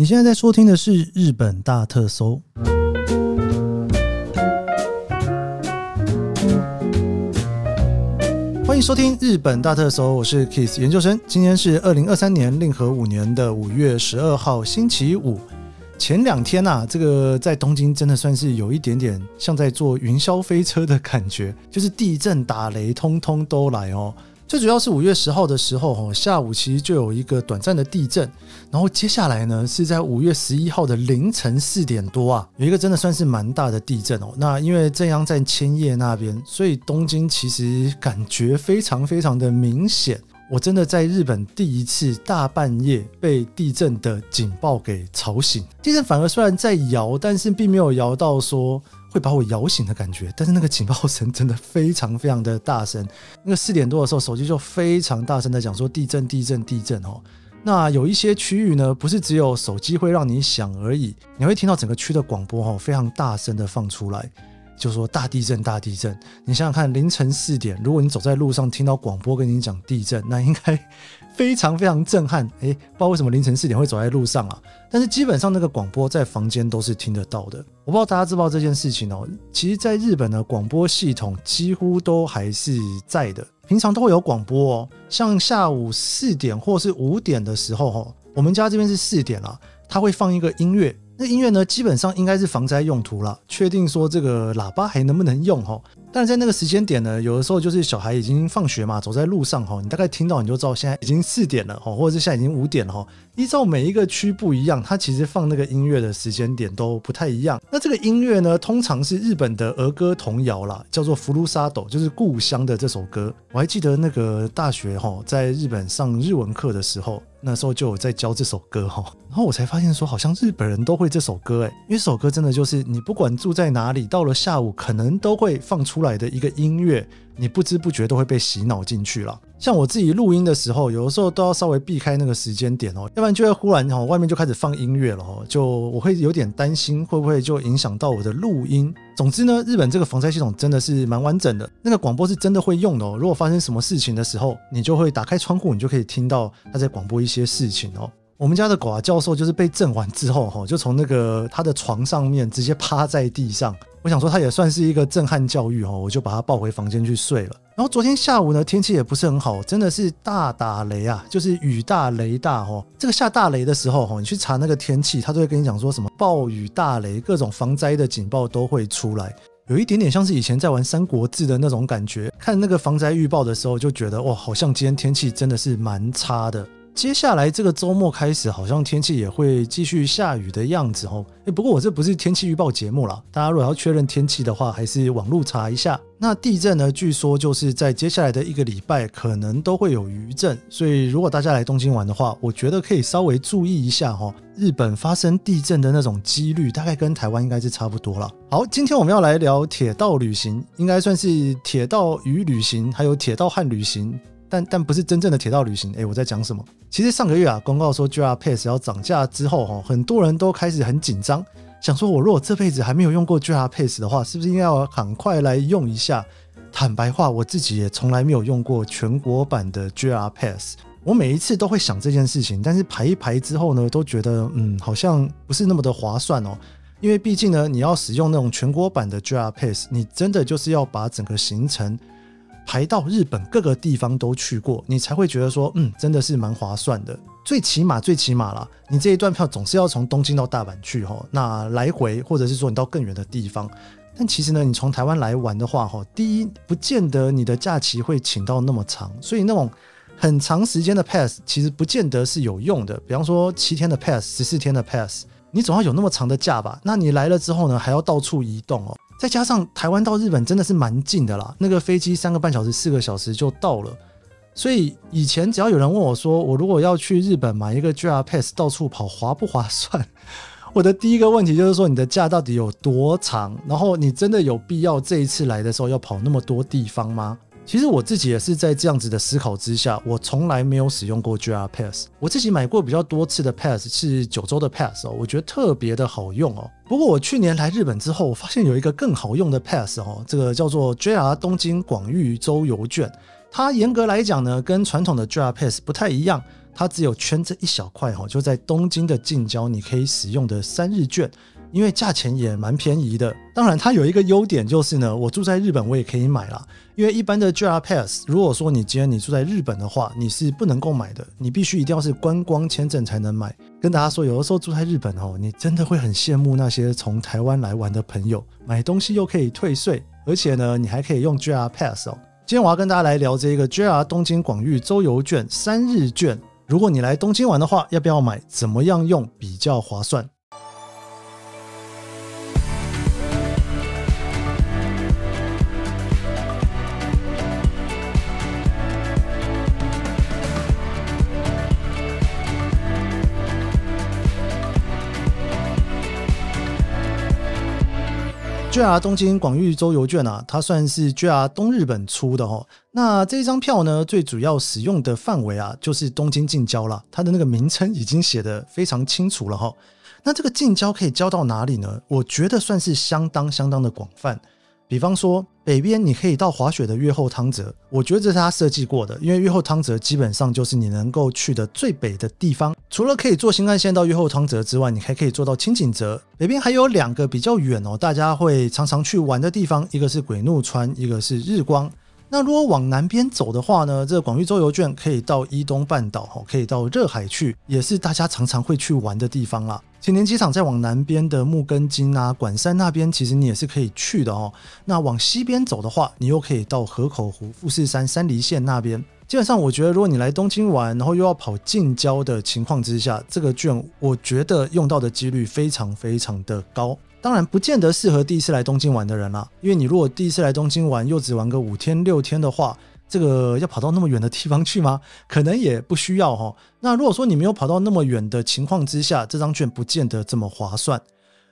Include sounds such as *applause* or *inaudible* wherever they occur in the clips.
你现在在收听的是日本大特搜，欢迎收听日本大特搜，我是 Kiss 研究生。今天是二零二三年令和五年的五月十二号，星期五。前两天呐、啊，这个在东京真的算是有一点点像在坐云霄飞车的感觉，就是地震、打雷，通通都来哦。最主要是五月十号的时候，哈，下午其实就有一个短暂的地震，然后接下来呢是在五月十一号的凌晨四点多啊，有一个真的算是蛮大的地震哦。那因为震央在千叶那边，所以东京其实感觉非常非常的明显。我真的在日本第一次大半夜被地震的警报给吵醒，地震反而虽然在摇，但是并没有摇到说。会把我摇醒的感觉，但是那个警报声真的非常非常的大声。那个四点多的时候，手机就非常大声的讲说地震地震地震哦。那有一些区域呢，不是只有手机会让你响而已，你会听到整个区的广播哦，非常大声的放出来，就说大地震大地震。你想想看，凌晨四点，如果你走在路上听到广播跟你讲地震，那应该。非常非常震撼，诶，不知道为什么凌晨四点会走在路上啊？但是基本上那个广播在房间都是听得到的。我不知道大家知不知道这件事情哦。其实，在日本的广播系统几乎都还是在的，平常都会有广播哦。像下午四点或是五点的时候，哦，我们家这边是四点了，它会放一个音乐。那音乐呢，基本上应该是防灾用途了。确定说这个喇叭还能不能用？哈。但在那个时间点呢，有的时候就是小孩已经放学嘛，走在路上哈，你大概听到你就知道现在已经四点了哈，或者是现在已经五点了哈。依照每一个区不一样，它其实放那个音乐的时间点都不太一样。那这个音乐呢，通常是日本的儿歌童谣啦，叫做《福禄萨斗》，就是故乡的这首歌。我还记得那个大学哈，在日本上日文课的时候，那时候就有在教这首歌哈。然后我才发现说，好像日本人都会这首歌哎，因为这首歌真的就是你不管住在哪里，到了下午可能都会放出。出来的一个音乐，你不知不觉都会被洗脑进去了。像我自己录音的时候，有的时候都要稍微避开那个时间点哦，要不然就会忽然哦，外面就开始放音乐了哦，就我会有点担心会不会就影响到我的录音。总之呢，日本这个防灾系统真的是蛮完整的，那个广播是真的会用的哦。如果发生什么事情的时候，你就会打开窗户，你就可以听到他在广播一些事情哦。我们家的狗啊，教授就是被震完之后哈，就从那个他的床上面直接趴在地上。我想说，他也算是一个震撼教育哈，我就把他抱回房间去睡了。然后昨天下午呢，天气也不是很好，真的是大打雷啊，就是雨大雷大哈。这个下大雷的时候哈，你去查那个天气，他都会跟你讲说什么暴雨大雷，各种防灾的警报都会出来，有一点点像是以前在玩《三国志》的那种感觉。看那个防灾预报的时候，就觉得哇，好像今天天气真的是蛮差的。接下来这个周末开始，好像天气也会继续下雨的样子哦。诶，不过我这不是天气预报节目啦，大家如果要确认天气的话，还是网路查一下。那地震呢，据说就是在接下来的一个礼拜，可能都会有余震。所以如果大家来东京玩的话，我觉得可以稍微注意一下哈。日本发生地震的那种几率，大概跟台湾应该是差不多了。好，今天我们要来聊铁道旅行，应该算是铁道与旅行，还有铁道和旅行。但但不是真正的铁道旅行，诶，我在讲什么？其实上个月啊，公告说 JR Pass 要涨价之后，哈，很多人都开始很紧张，想说我如果这辈子还没有用过 JR Pass 的话，是不是应该要赶快来用一下？坦白话，我自己也从来没有用过全国版的 JR Pass，我每一次都会想这件事情，但是排一排之后呢，都觉得嗯，好像不是那么的划算哦，因为毕竟呢，你要使用那种全国版的 JR Pass，你真的就是要把整个行程。排到日本各个地方都去过，你才会觉得说，嗯，真的是蛮划算的。最起码，最起码啦，你这一段票总是要从东京到大阪去哈，那来回或者是说你到更远的地方。但其实呢，你从台湾来玩的话哈，第一，不见得你的假期会请到那么长，所以那种很长时间的 pass 其实不见得是有用的。比方说七天的 pass，十四天的 pass，你总要有那么长的假吧？那你来了之后呢，还要到处移动哦。再加上台湾到日本真的是蛮近的啦，那个飞机三个半小时、四个小时就到了。所以以前只要有人问我说，我如果要去日本买一个 JR Pass 到处跑划不划算？*laughs* 我的第一个问题就是说，你的假到底有多长？然后你真的有必要这一次来的时候要跑那么多地方吗？其实我自己也是在这样子的思考之下，我从来没有使用过 JR Pass。我自己买过比较多次的 Pass 是九州的 Pass 哦，我觉得特别的好用哦。不过我去年来日本之后，我发现有一个更好用的 Pass 哦，这个叫做 JR 东京广域周游券。它严格来讲呢，跟传统的 JR Pass 不太一样，它只有圈这一小块哈，就在东京的近郊，你可以使用的三日券。因为价钱也蛮便宜的，当然它有一个优点就是呢，我住在日本我也可以买啦。因为一般的 JR Pass，如果说你今天你住在日本的话，你是不能够买的，你必须一定要是观光签证才能买。跟大家说，有的时候住在日本哦，你真的会很羡慕那些从台湾来玩的朋友，买东西又可以退税，而且呢，你还可以用 JR Pass 哦。今天我要跟大家来聊这个 JR 东京广域周游券三日券，如果你来东京玩的话，要不要买？怎么样用比较划算？JR 东京广域周游券啊，它算是 JR 东日本出的哦。那这一张票呢，最主要使用的范围啊，就是东京近郊啦。它的那个名称已经写得非常清楚了哈。那这个近郊可以交到哪里呢？我觉得算是相当相当的广泛。比方说，北边你可以到滑雪的越后汤泽，我觉得这是他设计过的，因为越后汤泽基本上就是你能够去的最北的地方。除了可以坐新干线到越后汤泽之外，你还可以坐到清井泽。北边还有两个比较远哦，大家会常常去玩的地方，一个是鬼怒川，一个是日光。那如果往南边走的话呢，这个广域周游券可以到伊东半岛，可以到热海去，也是大家常常会去玩的地方啦。青年机场再往南边的木更津啊、管山那边，其实你也是可以去的哦。那往西边走的话，你又可以到河口湖、富士山、山梨县那边。基本上，我觉得如果你来东京玩，然后又要跑近郊的情况之下，这个券我觉得用到的几率非常非常的高。当然，不见得适合第一次来东京玩的人啦，因为你如果第一次来东京玩，又只玩个五天六天的话。这个要跑到那么远的地方去吗？*laughs* 可能也不需要哈。那如果说你没有跑到那么远的情况之下，这张券不见得这么划算。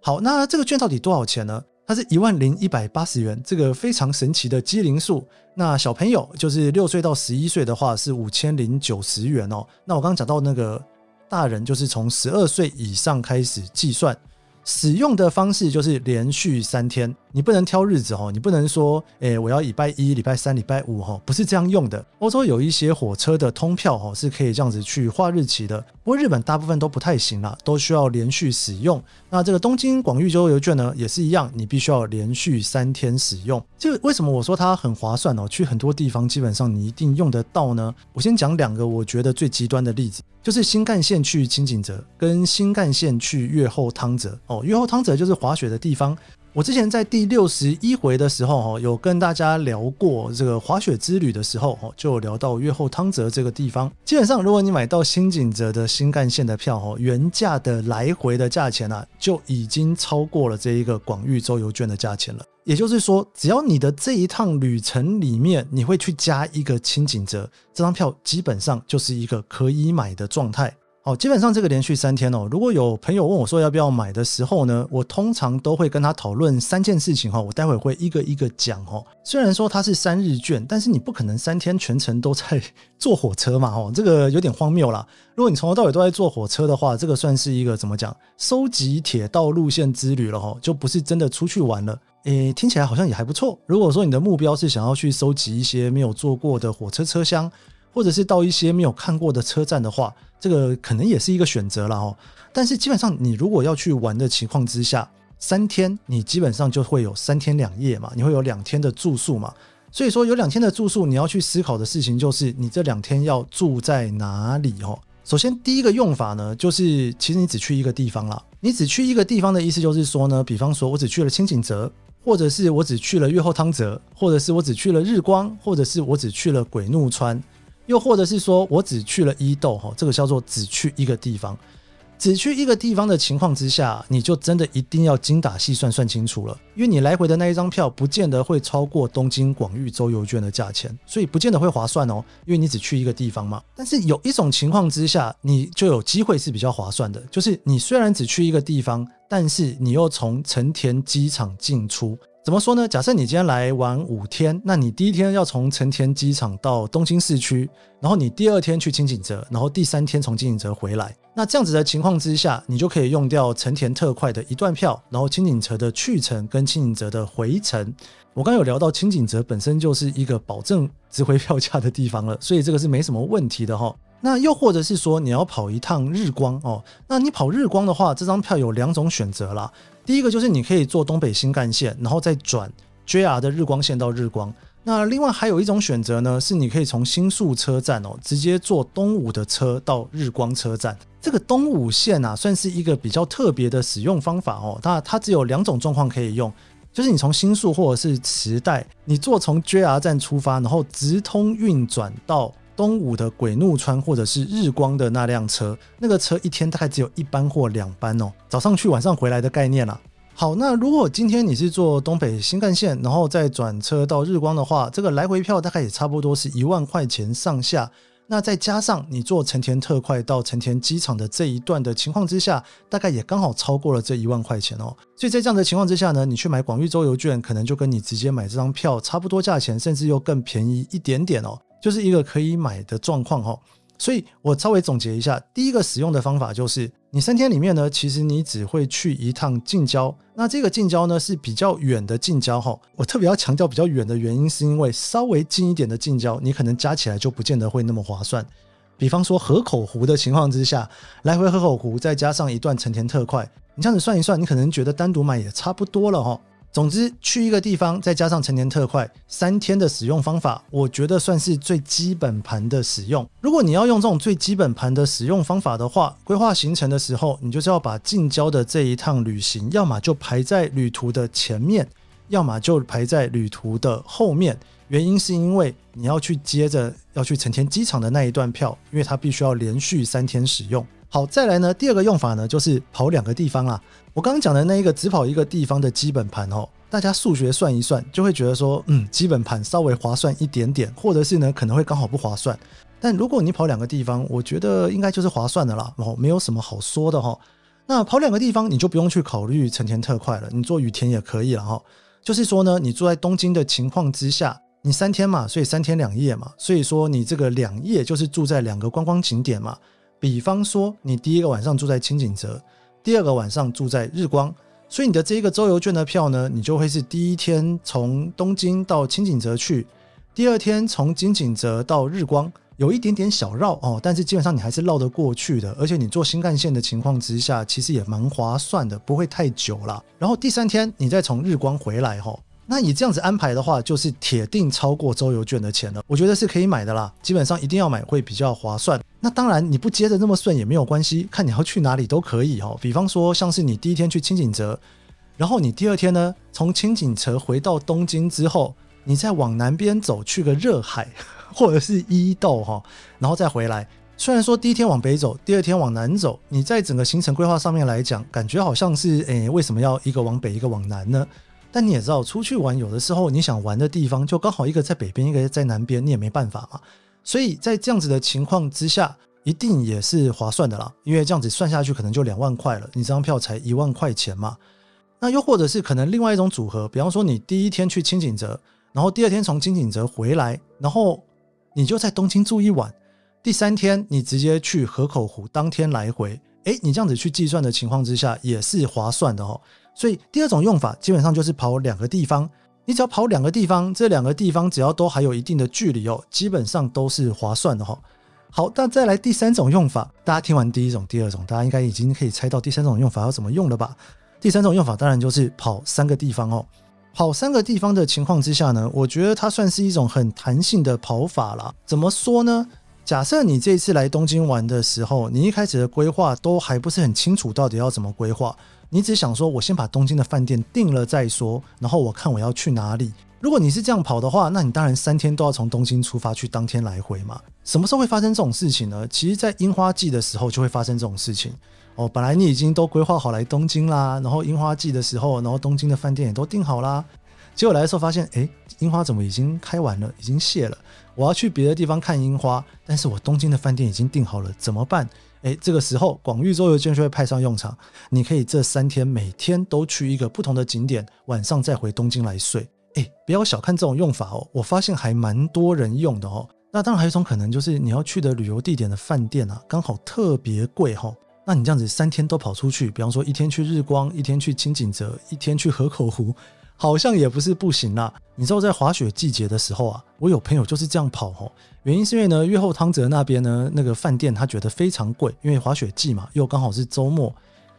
好，那这个券到底多少钱呢？它是一万零一百八十元，这个非常神奇的机灵数。那小朋友就是六岁到十一岁的话是五千零九十元哦。那我刚刚讲到那个大人就是从十二岁以上开始计算。使用的方式就是连续三天，你不能挑日子哦，你不能说，诶，我要礼拜一、礼拜三、礼拜五哈，不是这样用的。欧洲有一些火车的通票哈，是可以这样子去划日期的，不过日本大部分都不太行啦，都需要连续使用。那这个东京广域周游券呢，也是一样，你必须要连续三天使用。这为什么我说它很划算哦？去很多地方基本上你一定用得到呢？我先讲两个我觉得最极端的例子。就是新干线去轻井泽，跟新干线去越后汤泽哦。越后汤泽就是滑雪的地方。我之前在第六十一回的时候，哈，有跟大家聊过这个滑雪之旅的时候，哈，就有聊到越后汤泽这个地方。基本上，如果你买到新井泽的新干线的票，哈，原价的来回的价钱啊，就已经超过了这一个广域周游券的价钱了。也就是说，只要你的这一趟旅程里面，你会去加一个轻井泽，这张票基本上就是一个可以买的状态。好，基本上这个连续三天哦，如果有朋友问我说要不要买的时候呢，我通常都会跟他讨论三件事情哈。我待会会一个一个讲哦。虽然说它是三日券，但是你不可能三天全程都在坐火车嘛，哦，*laughs* 这个有点荒谬啦。如果你从头到尾都在坐火车的话，这个算是一个怎么讲？收集铁道路线之旅了哈，就不是真的出去玩了。诶，听起来好像也还不错。如果说你的目标是想要去收集一些没有坐过的火车车厢，或者是到一些没有看过的车站的话，这个可能也是一个选择了哦。但是基本上，你如果要去玩的情况之下，三天你基本上就会有三天两夜嘛，你会有两天的住宿嘛。所以说有两天的住宿，你要去思考的事情就是你这两天要住在哪里哦。首先第一个用法呢，就是其实你只去一个地方啦。你只去一个地方的意思就是说呢，比方说我只去了轻井泽。或者是我只去了越后汤泽，或者是我只去了日光，或者是我只去了鬼怒川，又或者是说我只去了伊豆，哈，这个叫做只去一个地方。只去一个地方的情况之下，你就真的一定要精打细算算清楚了，因为你来回的那一张票不见得会超过东京广域周游券的价钱，所以不见得会划算哦，因为你只去一个地方嘛。但是有一种情况之下，你就有机会是比较划算的，就是你虽然只去一个地方，但是你又从成田机场进出。怎么说呢？假设你今天来玩五天，那你第一天要从成田机场到东京市区，然后你第二天去轻井泽，然后第三天从轻井泽回来。那这样子的情况之下，你就可以用掉成田特快的一段票，然后轻井泽的去程跟轻井泽的回程。我刚有聊到轻井泽本身就是一个保证值回票价的地方了，所以这个是没什么问题的哈。那又或者是说你要跑一趟日光哦，那你跑日光的话，这张票有两种选择啦。第一个就是你可以坐东北新干线，然后再转 JR 的日光线到日光。那另外还有一种选择呢，是你可以从新宿车站哦，直接坐东武的车到日光车站。这个东武线啊，算是一个比较特别的使用方法哦。那它只有两种状况可以用，就是你从新宿或者是池袋，你坐从 JR 站出发，然后直通运转到东武的鬼怒川或者是日光的那辆车。那个车一天大概只有一班或两班哦，早上去晚上回来的概念啦。好，那如果今天你是坐东北新干线，然后再转车到日光的话，这个来回票大概也差不多是一万块钱上下。那再加上你坐成田特快到成田机场的这一段的情况之下，大概也刚好超过了这一万块钱哦。所以在这样的情况之下呢，你去买广域周游券，可能就跟你直接买这张票差不多价钱，甚至又更便宜一点点哦，就是一个可以买的状况哦。所以我稍微总结一下，第一个使用的方法就是。你三天里面呢，其实你只会去一趟近郊，那这个近郊呢是比较远的近郊哈。我特别要强调比较远的原因，是因为稍微近一点的近郊，你可能加起来就不见得会那么划算。比方说河口湖的情况之下，来回河口湖再加上一段成田特快，你这样子算一算，你可能觉得单独买也差不多了哈。总之，去一个地方，再加上成田特快三天的使用方法，我觉得算是最基本盘的使用。如果你要用这种最基本盘的使用方法的话，规划行程的时候，你就是要把近郊的这一趟旅行，要么就排在旅途的前面，要么就排在旅途的后面。原因是因为你要去接着要去成田机场的那一段票，因为它必须要连续三天使用。好，再来呢，第二个用法呢，就是跑两个地方啦。我刚刚讲的那一个只跑一个地方的基本盘哦，大家数学算一算，就会觉得说，嗯，基本盘稍微划算一点点，或者是呢，可能会刚好不划算。但如果你跑两个地方，我觉得应该就是划算的啦，哦，没有什么好说的哈。那跑两个地方，你就不用去考虑成田特快了，你坐羽田也可以了哈。就是说呢，你住在东京的情况之下，你三天嘛，所以三天两夜嘛，所以说你这个两夜就是住在两个观光景点嘛。比方说，你第一个晚上住在轻井泽，第二个晚上住在日光，所以你的这一个周游券的票呢，你就会是第一天从东京到清井泽去，第二天从金井泽到日光，有一点点小绕哦，但是基本上你还是绕得过去的，而且你坐新干线的情况之下，其实也蛮划算的，不会太久啦。然后第三天你再从日光回来哈。那你这样子安排的话，就是铁定超过周游券的钱了。我觉得是可以买的啦，基本上一定要买会比较划算。那当然你不接着那么顺也没有关系，看你要去哪里都可以哦。比方说像是你第一天去青井泽，然后你第二天呢从青井泽回到东京之后，你再往南边走去个热海 *laughs* 或者是伊豆哈，然后再回来。虽然说第一天往北走，第二天往南走，你在整个行程规划上面来讲，感觉好像是诶，为什么要一个往北一个往南呢？但你也知道，出去玩有的时候你想玩的地方就刚好一个在北边，一个在南边，你也没办法嘛。所以在这样子的情况之下，一定也是划算的啦。因为这样子算下去可能就两万块了，你这张票才一万块钱嘛。那又或者是可能另外一种组合，比方说你第一天去轻井泽，然后第二天从轻井泽回来，然后你就在东京住一晚，第三天你直接去河口湖，当天来回。诶，你这样子去计算的情况之下，也是划算的哦。所以第二种用法基本上就是跑两个地方，你只要跑两个地方，这两个地方只要都还有一定的距离哦，基本上都是划算的哈。好，那再来第三种用法，大家听完第一种、第二种，大家应该已经可以猜到第三种用法要怎么用了吧？第三种用法当然就是跑三个地方哦。跑三个地方的情况之下呢，我觉得它算是一种很弹性的跑法啦。怎么说呢？假设你这次来东京玩的时候，你一开始的规划都还不是很清楚，到底要怎么规划。你只想说，我先把东京的饭店订了再说，然后我看我要去哪里。如果你是这样跑的话，那你当然三天都要从东京出发去当天来回嘛。什么时候会发生这种事情呢？其实，在樱花季的时候就会发生这种事情。哦，本来你已经都规划好来东京啦，然后樱花季的时候，然后东京的饭店也都订好啦。结果来的时候发现，诶，樱花怎么已经开完了，已经谢了。我要去别的地方看樱花，但是我东京的饭店已经订好了，怎么办？诶，这个时候广域周游券就会派上用场。你可以这三天每天都去一个不同的景点，晚上再回东京来睡。诶，不要小看这种用法哦，我发现还蛮多人用的哦。那当然还有一种可能就是你要去的旅游地点的饭店啊，刚好特别贵哈。那你这样子三天都跑出去，比方说一天去日光，一天去轻井泽，一天去河口湖，好像也不是不行啦。你知道在滑雪季节的时候啊，我有朋友就是这样跑吼，原因是因为呢，越后汤泽那边呢，那个饭店他觉得非常贵，因为滑雪季嘛，又刚好是周末，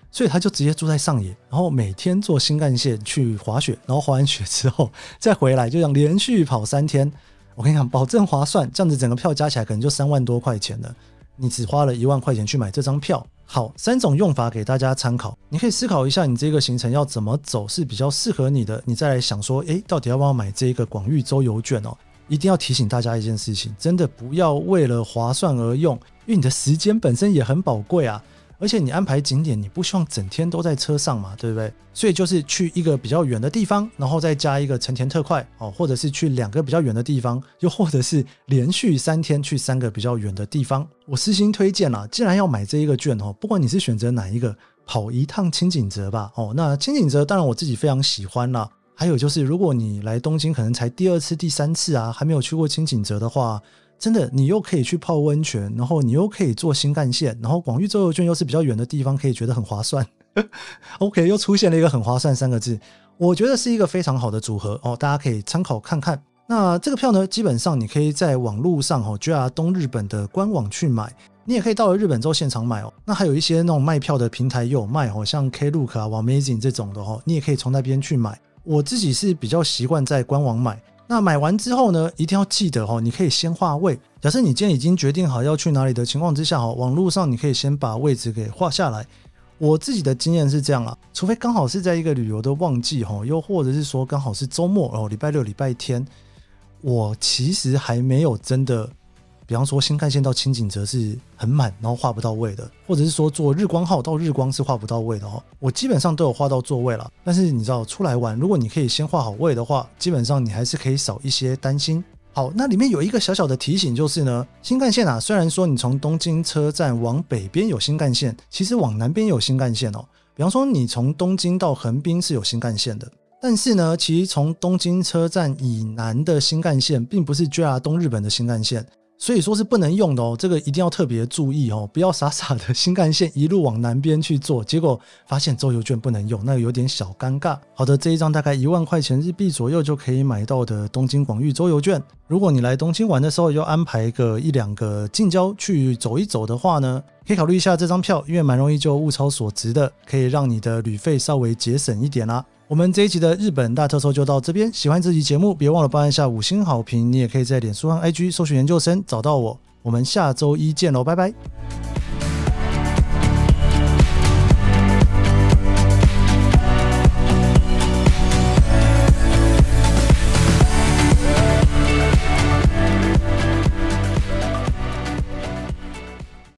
所以他就直接住在上野，然后每天坐新干线去滑雪，然后滑完雪之后 *laughs* 再回来，就这样连续跑三天。我跟你讲，保证划算，这样子整个票加起来可能就三万多块钱了，你只花了一万块钱去买这张票。好，三种用法给大家参考，你可以思考一下，你这个行程要怎么走是比较适合你的，你再来想说，诶，到底要不要买这个广域周游券哦？一定要提醒大家一件事情，真的不要为了划算而用，因为你的时间本身也很宝贵啊。而且你安排景点，你不希望整天都在车上嘛，对不对？所以就是去一个比较远的地方，然后再加一个成田特快哦，或者是去两个比较远的地方，又或者是连续三天去三个比较远的地方。我私心推荐啦，既然要买这一个券哦，不管你是选择哪一个，跑一趟轻井泽吧。哦，那轻井泽当然我自己非常喜欢啦。还有就是，如果你来东京可能才第二次、第三次啊，还没有去过轻井泽的话。真的，你又可以去泡温泉，然后你又可以坐新干线，然后广域周游券又是比较远的地方，可以觉得很划算。*laughs* OK，又出现了一个很划算三个字，我觉得是一个非常好的组合哦，大家可以参考看看。那这个票呢，基本上你可以在网络上哦，JR 东日本的官网去买，你也可以到了日本之后现场买哦。那还有一些那种卖票的平台也有卖哦，像 Klook 啊、Amazing 这种的哦，你也可以从那边去买。我自己是比较习惯在官网买。那买完之后呢，一定要记得哦，你可以先画位。假设你今天已经决定好要去哪里的情况之下，哦，网络上你可以先把位置给画下来。我自己的经验是这样啊，除非刚好是在一个旅游的旺季，哈，又或者是说刚好是周末哦，礼拜六、礼拜天，我其实还没有真的。比方说新干线到清井泽是很满，然后画不到位的，或者是说坐日光号到日光是画不到位的哦。我基本上都有画到座位了，但是你知道出来玩，如果你可以先画好位的话，基本上你还是可以少一些担心。好，那里面有一个小小的提醒，就是呢，新干线啊，虽然说你从东京车站往北边有新干线，其实往南边有新干线哦。比方说你从东京到横滨是有新干线的，但是呢，其实从东京车站以南的新干线，并不是 JR 东日本的新干线。所以说是不能用的哦，这个一定要特别注意哦，不要傻傻的 *laughs* 新干线一路往南边去坐，结果发现周游券不能用，那有点小尴尬。好的，这一张大概一万块钱日币左右就可以买到的东京广域周游券，如果你来东京玩的时候要安排个一两个近郊去走一走的话呢，可以考虑一下这张票，因为蛮容易就物超所值的，可以让你的旅费稍微节省一点啦。我们这一集的日本大特搜就到这边。喜欢这集节目，别忘了帮一下五星好评。你也可以在脸书和 IG 搜寻研究生找到我。我们下周一见喽，拜拜。